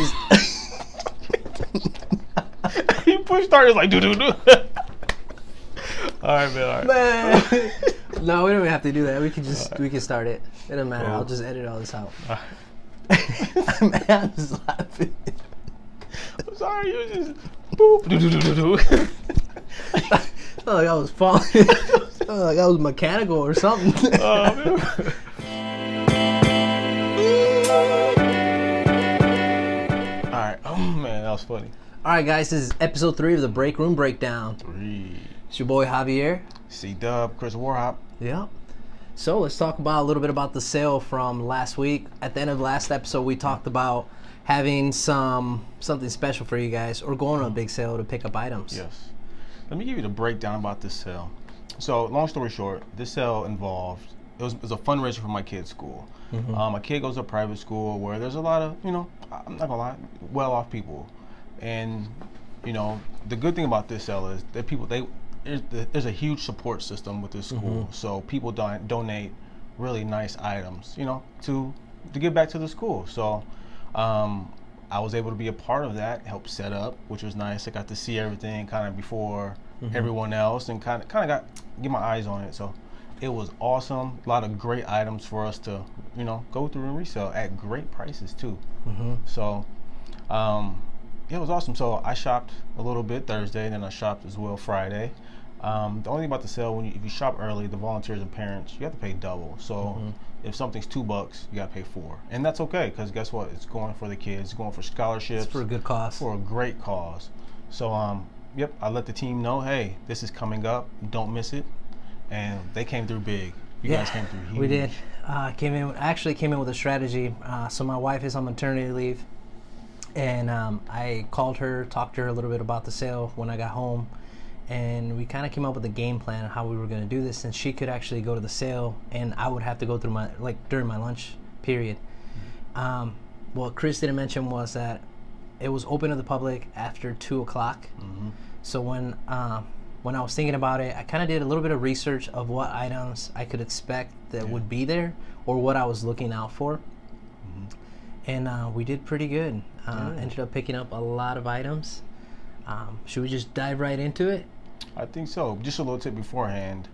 he pushed start. It's like do do do. all right, man. All right. Man. no, we don't even have to do that. We can just we can start it. It doesn't matter. I'll just edit all this out. Man, I'm just laughing. I'm sorry. You just boop do do do do do. felt like I was falling. I felt like I was mechanical or something. Oh, man. That was funny. All right, guys, this is episode three of the Break Room Breakdown. Three. It's your boy Javier. C Dub, Chris Warhop. Yeah. So let's talk about a little bit about the sale from last week. At the end of the last episode, we talked about having some something special for you guys, or going on a big sale to pick up items. Yes. Let me give you the breakdown about this sale. So, long story short, this sale involved it was, it was a fundraiser for my kid's school. Um, my kid goes to a private school where there's a lot of you know I'm not gonna lie, well-off people, and you know the good thing about this sale is that people they there's, a huge support system with this school. So people don- donate really nice items, you know, to to give back to the school. So. Um, I was able to be a part of that, help set up, which was nice. I got to see everything kind of before everyone else, and kind of kind of got get my eyes on it. So it was awesome. A lot of great items for us to you know go through and resell at great prices too. So um, yeah, it was awesome. So I shopped a little bit Thursday, and then I shopped as well Friday. Um, the only thing about the sale, when you, if you shop early, the volunteers and parents, you have to pay double. So if something's two bucks, you gotta pay four, and that's okay because guess what? It's going for the kids, it's going for scholarships, For a good cause. for a great cause. So um, yep, I let the team know, hey, this is coming up, don't miss it, and they came through big. You guys came through huge. We did. Uh, came in. Actually, came in with a strategy. Uh, so my wife is on maternity leave, and um, I called her, talked to her a little bit about the sale when I got home, and we kind of came up with a game plan on how we were going to do this. And she could actually go to the sale, and I would have to go through my like during my lunch period. Um, what Chris didn't mention was that it was open to the public after two o'clock. So when um, when I was thinking about it, I kind of did a little bit of research of what items I could expect that would be there, or what I was looking out for. And uh, we did pretty good. Uh, Ended up picking up a lot of items. Um, should we just dive right into it? I think so. Just a little tip beforehand.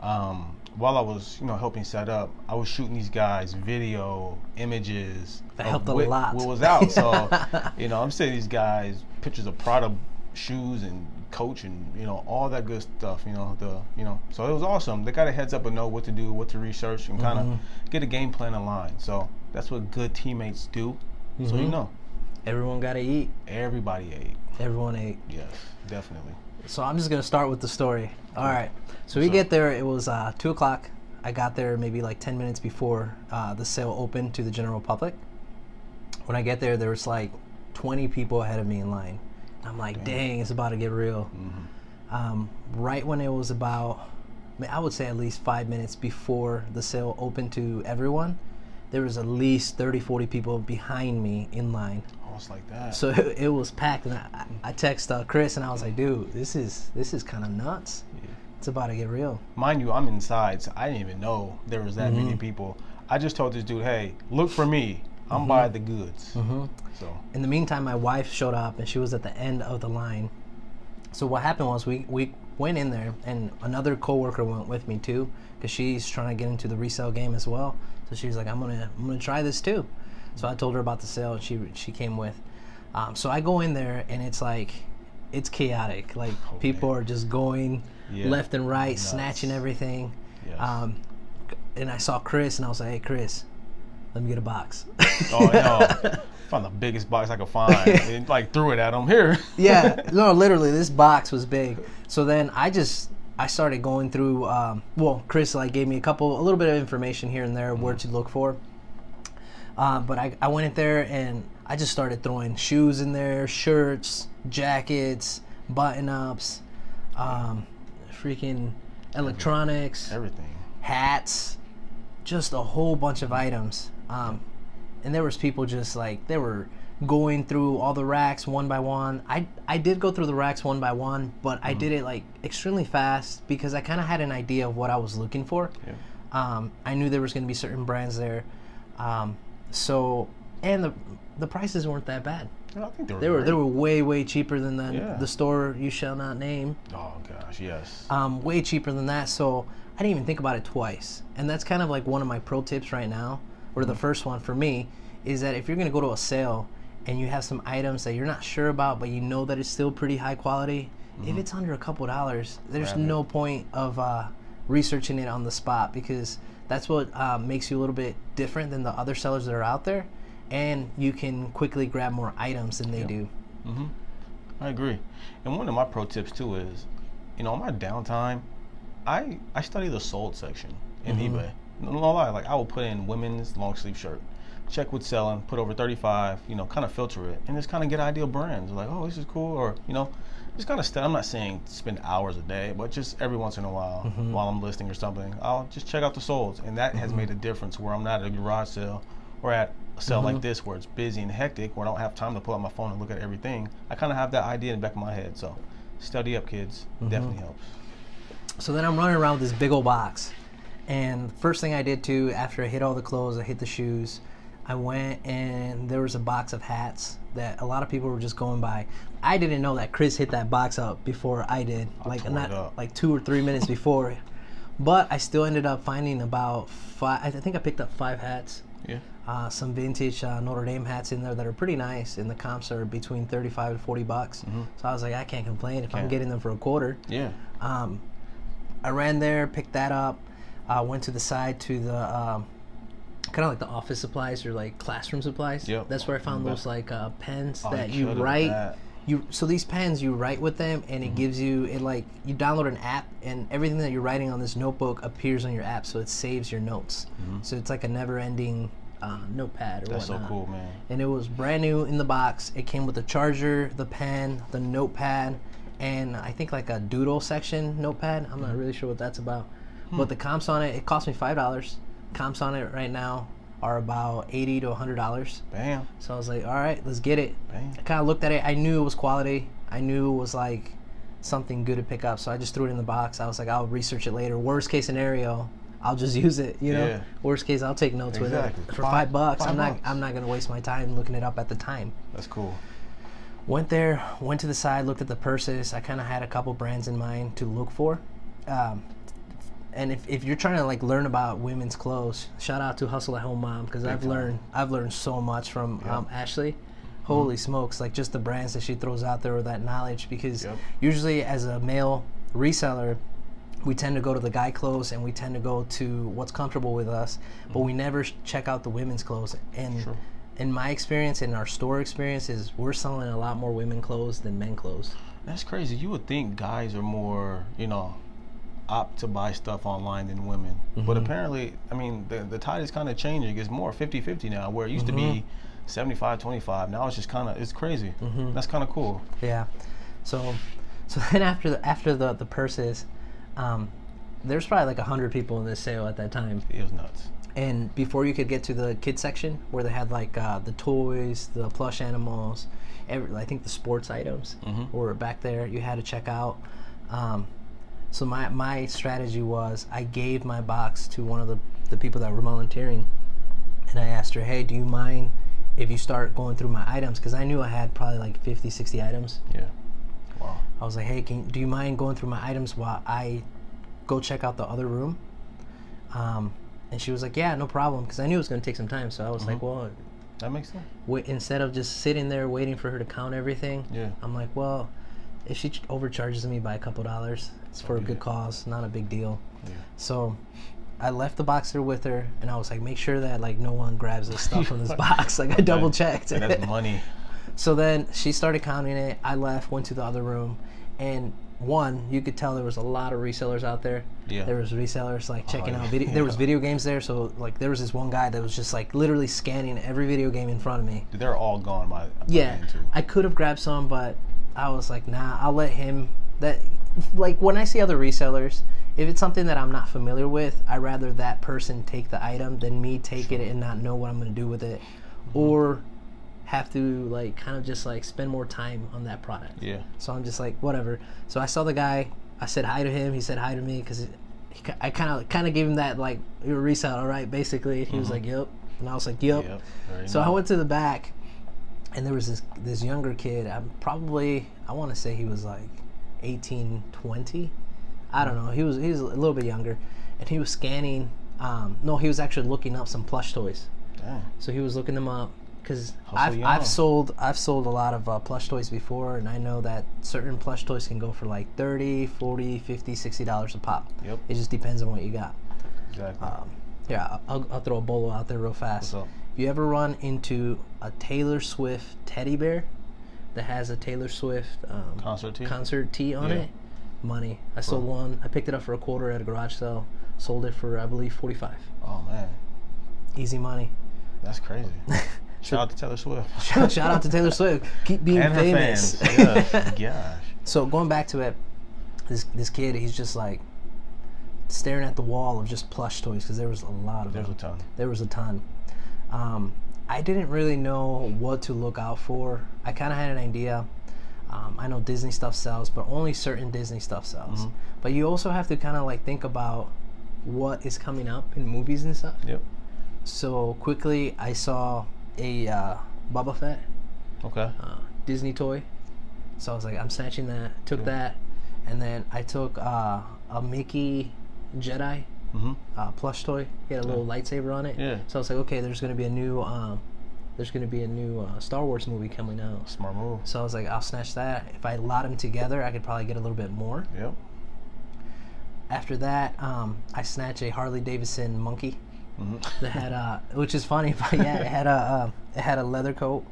Um, while I was, you know, helping set up, I was shooting these guys video, images. That of helped a what, lot. What was out? So, you know, I'm sending these guys pictures of Prada shoes and coach and you know all that good stuff. You know the you know so it was awesome. They got a heads up and know what to do, what to research, and kind of Mm-hmm. get a game plan in line. So that's what good teammates do. So Mm-hmm. you know, Everyone got to eat. everybody ate. Everyone ate. Yes, definitely. So I'm just gonna start with the story. All right. So we get there. It was uh, two o'clock. I got there maybe like ten minutes before uh, the sale opened to the general public. When I get there, there was like twenty people ahead of me in line. I'm like, dang, it's about to get real. Um, right when it was about, I mean, I would say at least five minutes before the sale opened to everyone, there was at least 30, 40 people behind me in line. Almost like that. So it, it was packed, and I, I text uh, Chris, and I was like, "Dude, this is this is kind of nuts. It's about to get real." mind you, I'm inside, so I didn't even know there was that many people. I just told this dude, "Hey, look for me. I'm by the goods." Mhm. So In the meantime, my wife showed up, and she was at the end of the line. So what happened was we we went in there, and another coworker went with me too, because she's trying to get into the resale game as well. So she was like, "I'm gonna I'm gonna try this too." So I told her about the sale, and she she came with. Um, so I go in there, and it's like it's chaotic. Like people are just going Yeah. left and right, Nuts. snatching everything. Yes. Um, and I saw Chris, and I was like, "Hey, Chris, let me get a box." oh no, found the biggest box I could find, and like threw it at him. Here. yeah, no, literally, this box was big. So then I just I started going through. Um, well, Chris like gave me a couple, a little bit of information here and there where to look for. Uh, but I, I went in there and I just started throwing shoes in there, shirts, jackets, button ups, um, freaking electronics, Everything. hats, just a whole bunch of items. Um, and there was people just like there were going through all the racks one by one. I I did go through the racks one by one, but I did it like extremely fast because I kind of had an idea of what I was looking for. Yeah. Um, I knew there was going to be certain brands there, um, so and the the prices weren't that bad. I think they were. They were they were way way cheaper than the Yeah. the store you shall not name. Oh gosh, yes. Um, way cheaper than that. So I didn't even think about it twice. And that's kind of like one of my pro tips right now, or Mm-hmm. the first one for me, is that if you're gonna go to a sale and you have some items that you're not sure about, but you know that it's still pretty high quality, if it's under a couple dollars, there's Mm-hmm. It. no point of uh, researching it on the spot because that's what uh, makes you a little bit different than the other sellers that are out there, and you can quickly grab more items than they do. Mm-hmm. I agree. And one of my pro tips too is, you know, on my downtime, I I study the sold section in eBay. No, no lie, like I will put in women's long sleeve shirt, check what's selling, put over 35, you know, kind of filter it, and just kind of get ideal brands. Like, oh, this is cool, or you know, just kind of study. I'm not saying spend hours a day, but just every once in a while, mm-hmm. while I'm listing or something, I'll just check out the solds, and that has mm-hmm. made a difference. Where I'm not at a garage sale or at a sale like mm-hmm. this where it's busy and hectic, where I don't have time to pull out my phone and look at everything. I kind of have that idea in the back of my head. So, study up, kids. Definitely helps. So then I'm running around with this big old box. And first thing I did too, after I hit all the clothes, I hit the shoes, I went and there was a box of hats that a lot of people were just going by. I didn't know that Chris hit that box up before I did, like tore not like two or three minutes before. But I still ended up finding about five. I think I picked up five hats. Yeah. Uh, some vintage uh, Notre Dame hats in there that are pretty nice, and the comps are between 35 and 40 bucks. So I was like, I can't complain if I'm getting them for a quarter. Yeah. Um, I ran there, picked that up, uh, went to the side to the um, kind of like the office supplies or like classroom supplies. Yep. That's where I found those like uh, pens Oh, that you write. that. You so these pens you write with them and Mm-hmm. it gives you it like you download an app and everything that you're writing on this notebook appears on your app so it saves your notes. So it's like a never-ending uh, notepad or Mm-hmm. That's so cool, man. and it was brand new in the box. It came with the charger, the pen, the notepad, and I think like a doodle section notepad. I'm Mm-hmm. not really sure what that's about. Hmm. But the comps on it, it cost me five dollars. Comps on it right now are about eighty to hundred dollars. Bam. So I was like, all right, let's get it. Bam. I kind of looked at it. I knew it was quality. I knew it was like something good to pick up. So I just threw it in the box. I was like, I'll research it later. Worst case scenario, I'll just use it. You know. Yeah. Worst case, I'll take notes Exactly. with it for Five- five, bucks. five I'm not. bucks. I'm not gonna waste my time looking it up at the time. That's cool. Went there, went to the side, looked at the purses. I kind of had a couple brands in mind to look for. Um, and if, if you're trying to like learn about women's clothes, shout out to Hustle at Home Mom because I've learned I've learned so much from um, Ashley. Holy smokes! Like just the brands that she throws out there, or that knowledge. Because Yep. usually as a male reseller, we tend to go to the guy clothes and we tend to go to what's comfortable with us, but we never sh- check out the women's clothes. And True. in my experience, in our store experience, is we're selling a lot more women clothes than men clothes. That's crazy. You would think guys are more, you know, opt to buy stuff online than women. But Mm-hmm. apparently, I mean, the, the tide is kind of changing. It's more 50 50 now, where it used to be Mm-hmm. 75 25. Now it's just kind of, it's crazy. Mm-hmm. That's kind of cool. Yeah. So, so then after the after the the purses, um, there's probably like a hundred people in this sale at that time. It was nuts. And before you could get to the kid section where they had like uh, the toys, the plush animals, every, I think the sports items Mhm. were back there. You had to check out. Um, so my my strategy was I gave my box to one of the the people that were volunteering, and I asked her, "Hey, do you mind if you start going through my items? Because I knew I had probably like 50, 60 items. Yeah. Wow. I was like, "Hey, can do you mind going through my items while I go check out the other room?" Um, and she was like, "Yeah, no problem," because I knew it was going to take some time. So I was like, "Well, That makes sense. wait, instead of just sitting there waiting for her to count everything, Yeah. I'm like, well, if she ch- overcharges me by a couple dollars, it's for a good cause, not a big deal." Yeah. So I left the box there with her, and I was like, "Make sure that like no one grabs this stuff from this box." Like I double checked. And that's money. So then she started counting it. I left, went to the other room, and one, you could tell there was a lot of resellers out there. Yeah. There was resellers like oh, checking yeah. out video. There was video games there, so like there was this one guy that was just like literally scanning every video game in front of me. Dude, They're all gone by, by Yeah. I could have grabbed some, but I was like, nah, I'll let him. That like when I see other resellers, if it's something that I'm not familiar with, I rather that person take the item than me take it and not know what I'm gonna do with it, Mm-hmm. or have to like kind of just like spend more time on that product. Yeah. So I'm just like whatever. So I saw the guy. I said hi to him. He said hi to me because I kind of kind of gave him that like you're a reseller, right? Basically, he was like, "Yep." And I was like, "Yep." Yep. So I went to the back, and there was this this younger kid. I'm probably I want to say he was like 18, 20. I don't know. He was he was a little bit younger, and he was scanning. Um, no, he was actually looking up some plush toys. Yeah. So he was looking them up because I've, young. I've sold I've sold a lot of uh, plush toys before, and I know that certain plush toys can go for like 30 40 50 60 dollars a pop. Yep. It just depends on what you got. Exactly. Um, yeah, I'll, I'll throw a bolo out there real fast. If you ever run into a Taylor Swift teddy bear that has a Taylor Swift um, Concert tee? concert tee on Yeah. it, money. I sold one. I picked it up for a quarter at a garage sale. Sold it for I believe forty five. oh man, Easy money. that's crazy. Shout out to Taylor Swift Shout shout out to Taylor Swift. Keep being and famous. fans. Yeah. Gosh. So going back to it, this this kid, he's just like staring at the wall of just plush toys because there was a lot of There's them. a ton. There was a ton. Um, I didn't really know what to look out for. I kind of had an idea. Um, I know Disney stuff sells, but only certain Disney stuff sells. Mm-hmm. But you also have to kind of like think about what is coming up in movies and stuff. Yep. So quickly, I saw a uh, Boba Fett Okay. uh, Disney toy. So I was like, I'm snatching that. Took Yeah. that, and then I took uh, a Mickey Jedi Mm-hmm. uh, plush toy. He had a little lightsaber on it. Yeah. So I was like, okay, there's gonna be a new, um, there's gonna be a new uh, Star Wars movie coming out. Smart move. So I was like, I'll snatch that. If I lot them together, I could probably get a little bit more. Yep. After that, um, I snatched a Harley Davidson monkey Mm-hmm. that had, uh, which is funny, but yeah, it had a, uh, it had a leather coat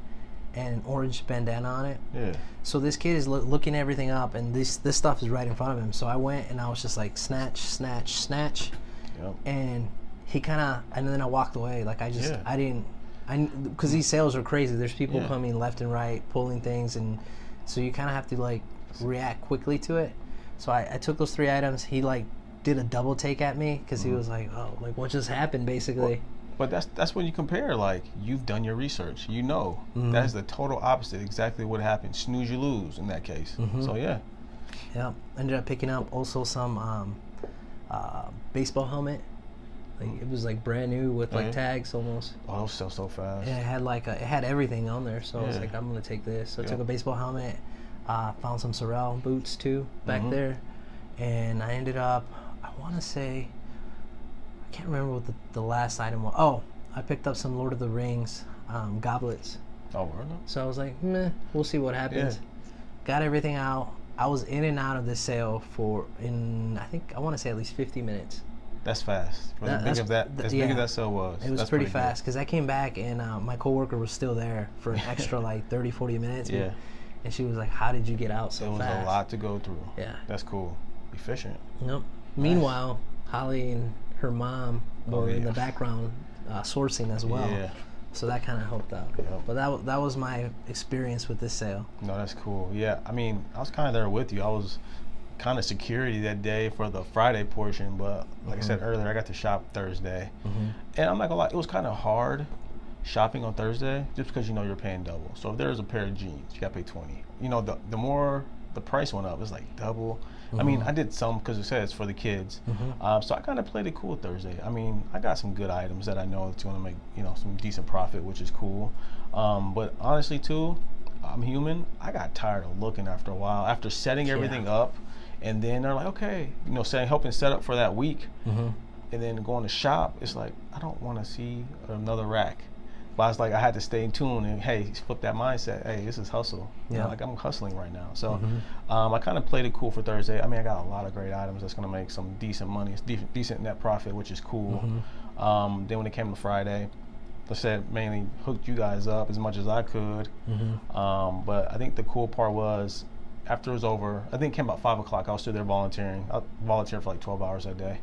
and an orange bandana on it. Yeah. So this kid is loo- looking everything up, and this this stuff is right in front of him. So I went and I was just like snatch, snatch, snatch, Yep. and he kind of, and then I walked away. Like I just, Yeah. I didn't, I because these sales are crazy. There's people Yeah. coming left and right, pulling things, and so you kind of have to like react quickly to it. So I, I took those three items. He like did a double take at me because Mm-hmm. he was like, oh, like what just happened, basically. But that's that's when you compare. Like you've done your research. You know Mhm. that is the total opposite. Exactly what happened. Snooze, you lose in that case. Mhm. So yeah. Yeah, ended up picking up also some um, uh, baseball helmet. Like it was like brand new with like Okay. tags almost. Oh, those sell so fast. And it had like a, it had everything on there. So I was like, I'm gonna take this. So I took a baseball helmet. Uh, found some Sorel boots too back Mhm. there, and I ended up. I want to say. I can't remember what the, the last item was. Oh, I picked up some Lord of the Rings um, goblets. Oh, up. So I was like, meh, we'll see what happens. Got everything out. I was in and out of this sale for in I think I want to say at least 50 minutes. That's fast. For That- as big as that, th- as big yeah. as that sale was. It was that's pretty, good. fast because I came back and uh, my coworker was still there for an extra like 30, 40 minutes. Yeah. And she was like, "How did you get out so fast?" It was fast?" a lot to go through. Yeah. That's cool. Efficient. Nope. Meanwhile, Holly and her mom were Oh, in the background uh, sourcing as well. Yeah. So that kind of helped out. Yep. But that that was my experience with this sale. No, that's cool. Yeah, I mean, I was kind of there with you. I was kind of security that day for the Friday portion, but like I said Mm-hmm. earlier, I got to shop Thursday, and I'm not gonna lie, it was kind of hard shopping on Thursday just because you know you're paying double. So if there's a pair of jeans, you got to pay twenty. You know, the the more the price went up, it's like double. I mean, Mm-hmm. I did some because it says for the kids, um, so I kind of played it cool Thursday. I mean, I got some good items that I know that's going to make you know some decent profit, which is cool. Um, but honestly, too, I'm human. I got tired of looking after a while. After setting everything up, and then they're like, okay, you know, saying helping set up for that week, Mm-hmm. and then going to shop. It's like I don't want to see another rack. But I was like, I had to stay in tune and hey, flip that mindset. Hey, this is hustle. You know, Yeah. like I'm hustling right now. So Mhm. um, I kind of played it cool for Thursday. I mean, I got a lot of great items that's gonna make some decent money. It's decent, decent net profit, which is cool. Mm-hmm. Um, then when it came to Friday, I said mainly hooked you guys up as much as I could. Mm-hmm. Um, but I think the cool part was after it was over, I think it came about five o'clock. I was still there volunteering. I volunteered for like 12 hours that day.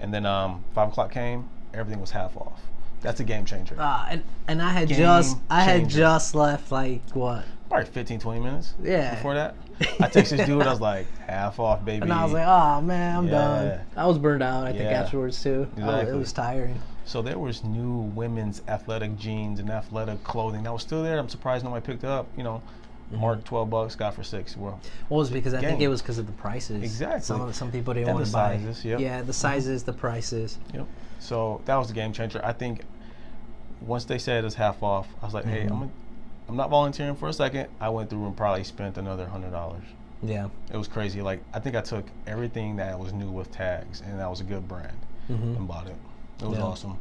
And then um, five o'clock came, everything was half off. That's a game changer. Uh, and and I had Game just I had just left like what? Probably 15, 20 minutes Yeah. before that. I texted this dude, I was like, half off, baby. And I was like, oh man, I'm done. I was burned out. I think Yeah. afterwards too. I was- it was tiring. So there was new women's athletic jeans and athletic clothing that was still there. I'm surprised nobody picked up. You know, Mm-hmm. marked 12 bucks, got for six. Well, Well, it was because I think it was because of the prices. Exactly. Some some people didn't And want to buy. sizes, yep. Yeah, the sizes, the prices. Yep. So that was the game changer. I think once they said it's half off, I was like, hey, I'm, Mhm. gonna- I'm not volunteering for a second. I went through and probably spent another hundred dollars. Yeah. It was crazy. Like I think I took everything that was new with tags, and that was a good brand, Mhm. and bought it. It was Yeah. awesome.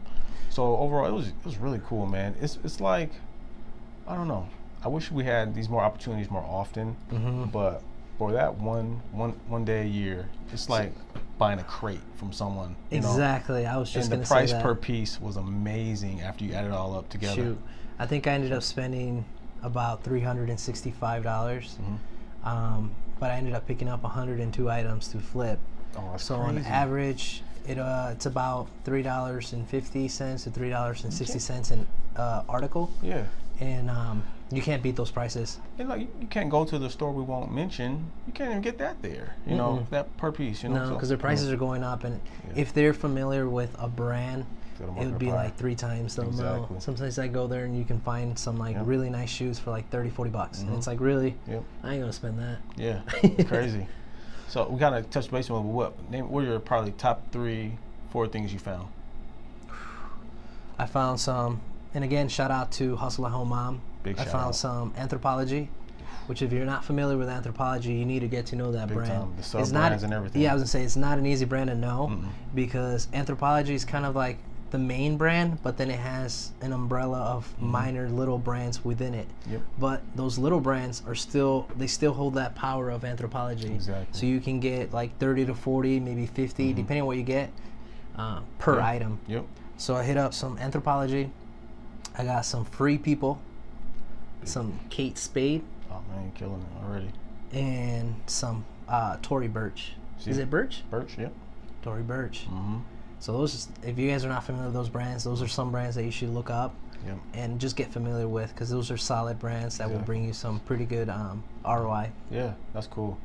So overall, it was it was really cool, man. It's it's like I don't know. I wish we had these more opportunities more often, Mhm. but for that one one one day a year, it's like buying a crate from someone. You know? Exactly. I was just And the price per piece was amazing after you add it all up together. Shoot, I think I ended up spending about three hundred and sixty-five dollars. Mhm. Um, but I ended up picking up 102 items to flip. Oh, so on average, it uh, it's about three dollars and fifty cents to three dollars and sixty cents an uh, article, Yeah. and um, you can't beat those prices. And like you, can't go to the store we won't mention. You can't even get that there. You know Mm-mm. that per piece. You know. No, so- because their prices are going up, and Yeah. if they're familiar with a brand, it would be like three times the amount. Exactly. Sometimes I go there and you can find some like Yep. really nice shoes for like 30, 40 bucks, and Mhm. it's like really, Yep. I ain't gonna spend that. Yeah. It's crazy. So we kind of touched base on what name. What are your probably top three, four things you found? I found some, and again, shout out to Hustle at Home Mom. Big I found out. some Anthropologie, which if you're not familiar with Anthropologie, you need to get to know that Big brand. time. The It's sub-brands and everything. Yeah, I was gonna say it's not an easy brand to know Mm-mm. because Anthropologie is kind of like the main brand, but then it has an umbrella of Mm-hmm. minor little brands within it. Yep. But those little brands are still they still hold that power of Anthropologie. Exactly. So you can get like 30 to 40, maybe 50, depending on what you get uh, per Yeah. item. Yep. So I hit up some Anthropologie. I got some free people, some Kate Spade, Oh man, killing it already. and some uh, Tory Burch. Is it Birch? Birch. Yep. Tory Burch. Mm-hmm. So those, if you guys are not familiar with those brands, those are some brands that you should look up Yep. and just get familiar with because those are solid brands that will bring you some pretty good um, ROI. Yeah, that's cool.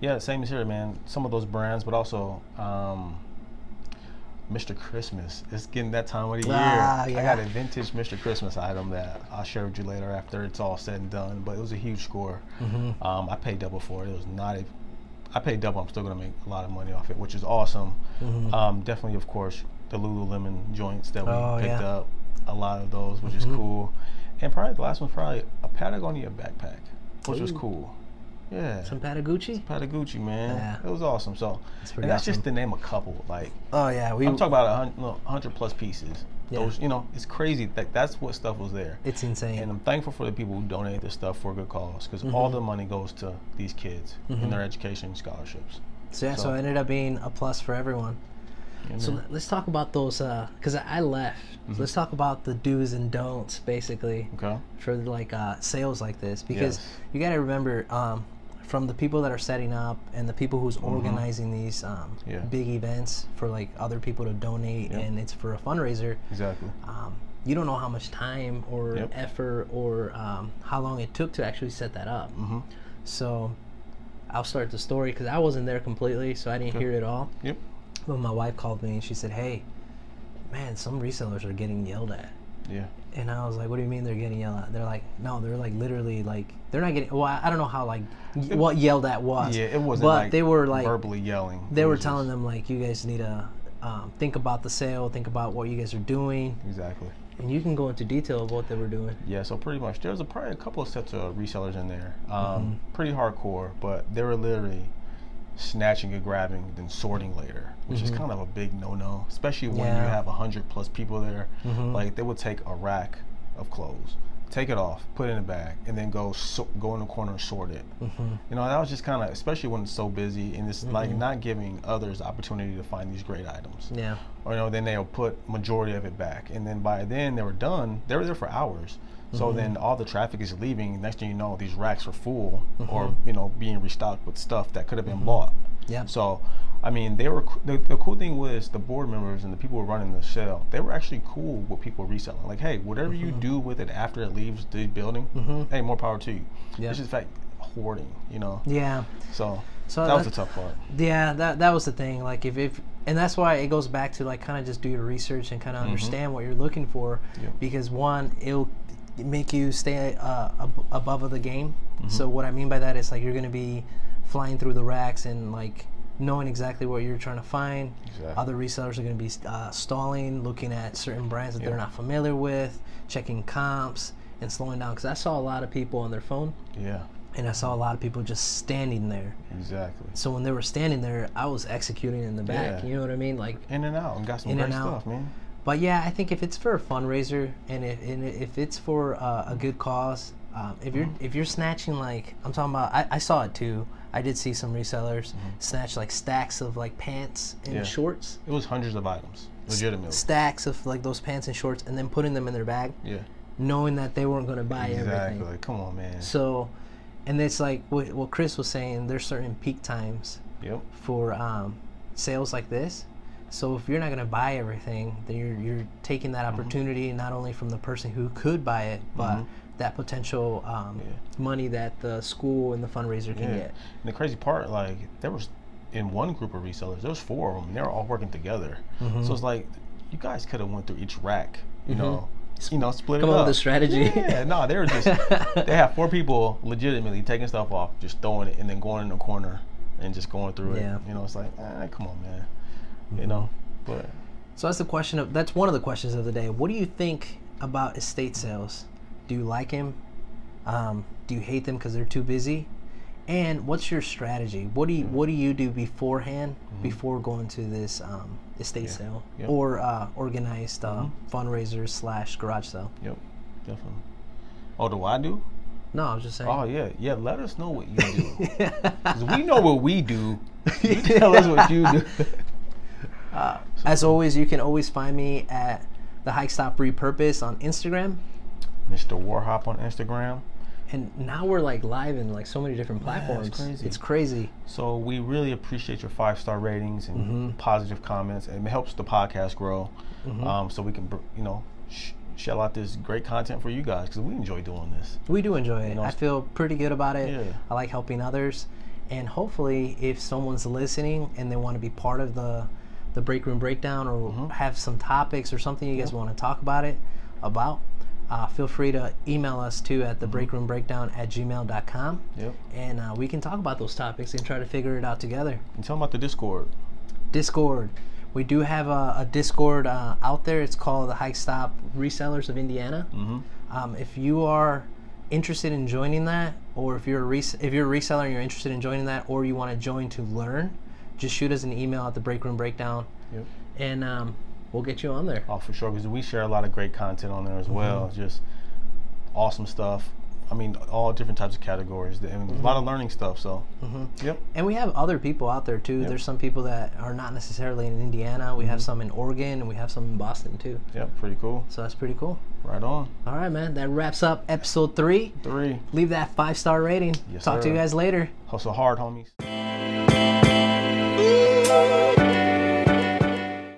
Yeah, same as here, man. Some of those brands, but also um, Mr. Christmas. It's getting that time of the year. Ah, I got a vintage Mr. Christmas item that I'll share with you later after it's all said and done. But it was a huge score. Mhm. Um, I paid double for it. It was not a. I paid double. I'm still gonna make a lot of money off it, which is awesome. Mhm. Um, definitely, of course, the Lululemon joints that we Oh, picked yeah. up. A lot of those, which is Mhm. cool. And probably the last one's probably a Patagonia backpack, which was cool. Yeah. Some Patagucci? Patagucci, man. Yeah. It was awesome. So, That's and that's awesome. just to name of a couple. Like, Oh yeah, we. I'm talking about a hundred, no, hundred plus pieces. Yeah. Those, you know, it's crazy. Like, that's what stuff was there. it's insane. And I'm thankful for the people who donate this stuff for a good cause because all the money goes to these kids Mhm. and their education and scholarships. so yeah, so, so- it ended up being a plus for everyone. So let's talk about those because I I left. Mhm. So let's talk about the do's and don'ts basically okay. for like uh, sales like this because Yes. you got to remember um, from the people that are setting up and the people who's organizing these um, Mm-hmm. Yeah. big events for like other people to donate Yep. and it's for a fundraiser. Exactly. Um, you don't know how much time or Yep. effort or um, how long it took to actually set that up. Mm-hmm. So I'll start the story because I wasn't there completely, so I didn't Okay. hear it all. Yep. But my wife called me and she said, "Hey, man, some resellers are getting yelled at." Yeah. And I was like, "What do you mean they're getting yelled at?" They're like, "No, they're like literally like they're not getting. Well, I don't know how like y- what yelled at was. Yeah. It wasn't but like they were like verbally yelling. they were was telling them like you guys need to um, think about the sale, think about what you guys are doing, Exactly. and you can go into detail of what they were doing. Yeah, so pretty much there's a, probably a couple of sets of resellers in there. Um, Mm-hmm. Pretty hardcore, but they were literally snatching and grabbing, then sorting later, which is kind of a big no-no, especially when you Mm-hmm. Have a hundred plus people there. Mhm. Like they would take a rack of clothes, take it off, put it in a bag, and then go so, go in the corner and sort it. hmm You know, that was just kind of, especially when it's so busy and it's like Mm-hmm. not giving others opportunity to find these great items Yeah. or you know then they'll put majority of it back and then by then they were done they were there for hours so Mm-hmm. then all the traffic is leaving next thing you know these racks are full or Mhm. you know being restocked with stuff that could have been bought Yeah. so i mean they were the, the cool thing was the board members and the people running the sale they were actually cool with people reselling like hey whatever you do with it after it leaves the building Mhm. hey more power to you Yeah. it's just like hoarding you know Yeah. so, So that was the tough part Yeah, that that was the thing. Like if, if and that's why it goes back to like kind of just do your research and kind of understand what you're looking for. Mm-hmm. Yeah. Because one, it'll make you stay uh, ab- above of the game. Mm-hmm. So what I mean by that is like you're gonna be flying through the racks and like knowing exactly what you're trying to find. Exactly. Other resellers are going to be uh, stalling, looking at certain brands that they're not familiar with, checking comps, and slowing down. Because I saw a lot of people on their phone, Yeah, and I saw a lot of people just standing there. exactly. So when they were standing there, I was executing in the back. Yeah. You know what I mean? Like, In and out, and got some In great stuff, man. But yeah, I think if it's for a fundraiser and if, and if it's for uh, a good cause, um, if you're if you're snatching like I'm talking about, I, I saw it too. I did see some resellers snatch like stacks of like pants and Yeah. shorts, It was hundreds of items, legitimately. stacks of like those pants and shorts, and then putting them in their bag, Yeah, knowing that they weren't going to buy everything. exactly. Come on, man. So, and it's like what, what Chris was saying. There's certain peak times Yep. for um, sales like this. So if you're not going to buy everything, then you're you're taking that Mm-hmm. opportunity not only from the person who could buy it, but Mhm. that potential um, Yeah. money that the school and the fundraiser can Yeah. get. And the crazy part, like, there was in one group of resellers, there was four of them, and they were all working together. Mm-hmm. So it's like you guys could have went through each rack, you know, you know, split Come it up up. with a strategy. Yeah, no, they were just they have four people legitimately taking stuff off, just throwing it, and then going in the corner and just going through Yeah. it. You know, it's like, eh, come on, man. You know, but So that's the question of that's one of the questions of the day. What do you think about estate sales? Do you like them? Um, do you hate them because they're too busy? And what's your strategy? What do you what do you do beforehand before going to this um, estate sale Yep. or uh, organized uh, fundraiser slash garage sale? yep, definitely. Oh, do I do? No, I was just saying. Oh yeah, yeah. Let us know what you do, 'Cause we know what we do. You tell us what you do. Uh, as always, you can always find me at the Hike Stop Repurpose on Instagram. Mr. Warhop on Instagram. And now we're like live in like so many different Yeah, it's platforms. crazy. It's crazy. So we really appreciate your five star ratings and mm-hmm. positive comments, it helps the podcast grow. Mm-hmm. Um, so we can, you know, sh- shell out this great content for you guys because we enjoy doing this. We do enjoy it. know, I feel pretty good about it. Yeah. I like helping others, and hopefully, if someone's listening and they want to be part of the the break room breakdown or Mm-hmm. have some topics or something you guys want to talk about it about, uh, feel free to email us too at the break room breakdown at gmail.com Yep. and uh, we can talk about those topics and try to figure it out together. And tell them about the Discord. Discord. We do have a, a Discord uh, out there. It's called the Hike Stop Resellers of Indiana. Mm-hmm. Um, if you are interested in joining that, or if you're a res- if you're a reseller and you're interested in joining that, or you want to join to learn, just shoot us an email at the Break Room Breakdown, Yep. and um, we'll get you on there. Oh, for sure, because we share a lot of great content on there as mm-hmm. well. Just awesome stuff. I mean, all different types of categories, and a lot of mm-hmm. learning stuff. So, mm-hmm. yep. And we have other people out there too. There's some people that are not necessarily in Indiana. We have some in Oregon, and we have some in Boston too. Yep, pretty cool. So that's pretty cool. Right on. All right, man. That wraps up episode three. Three. Leave that five star rating. Yes, Talk to you guys later. Hustle hard, homies.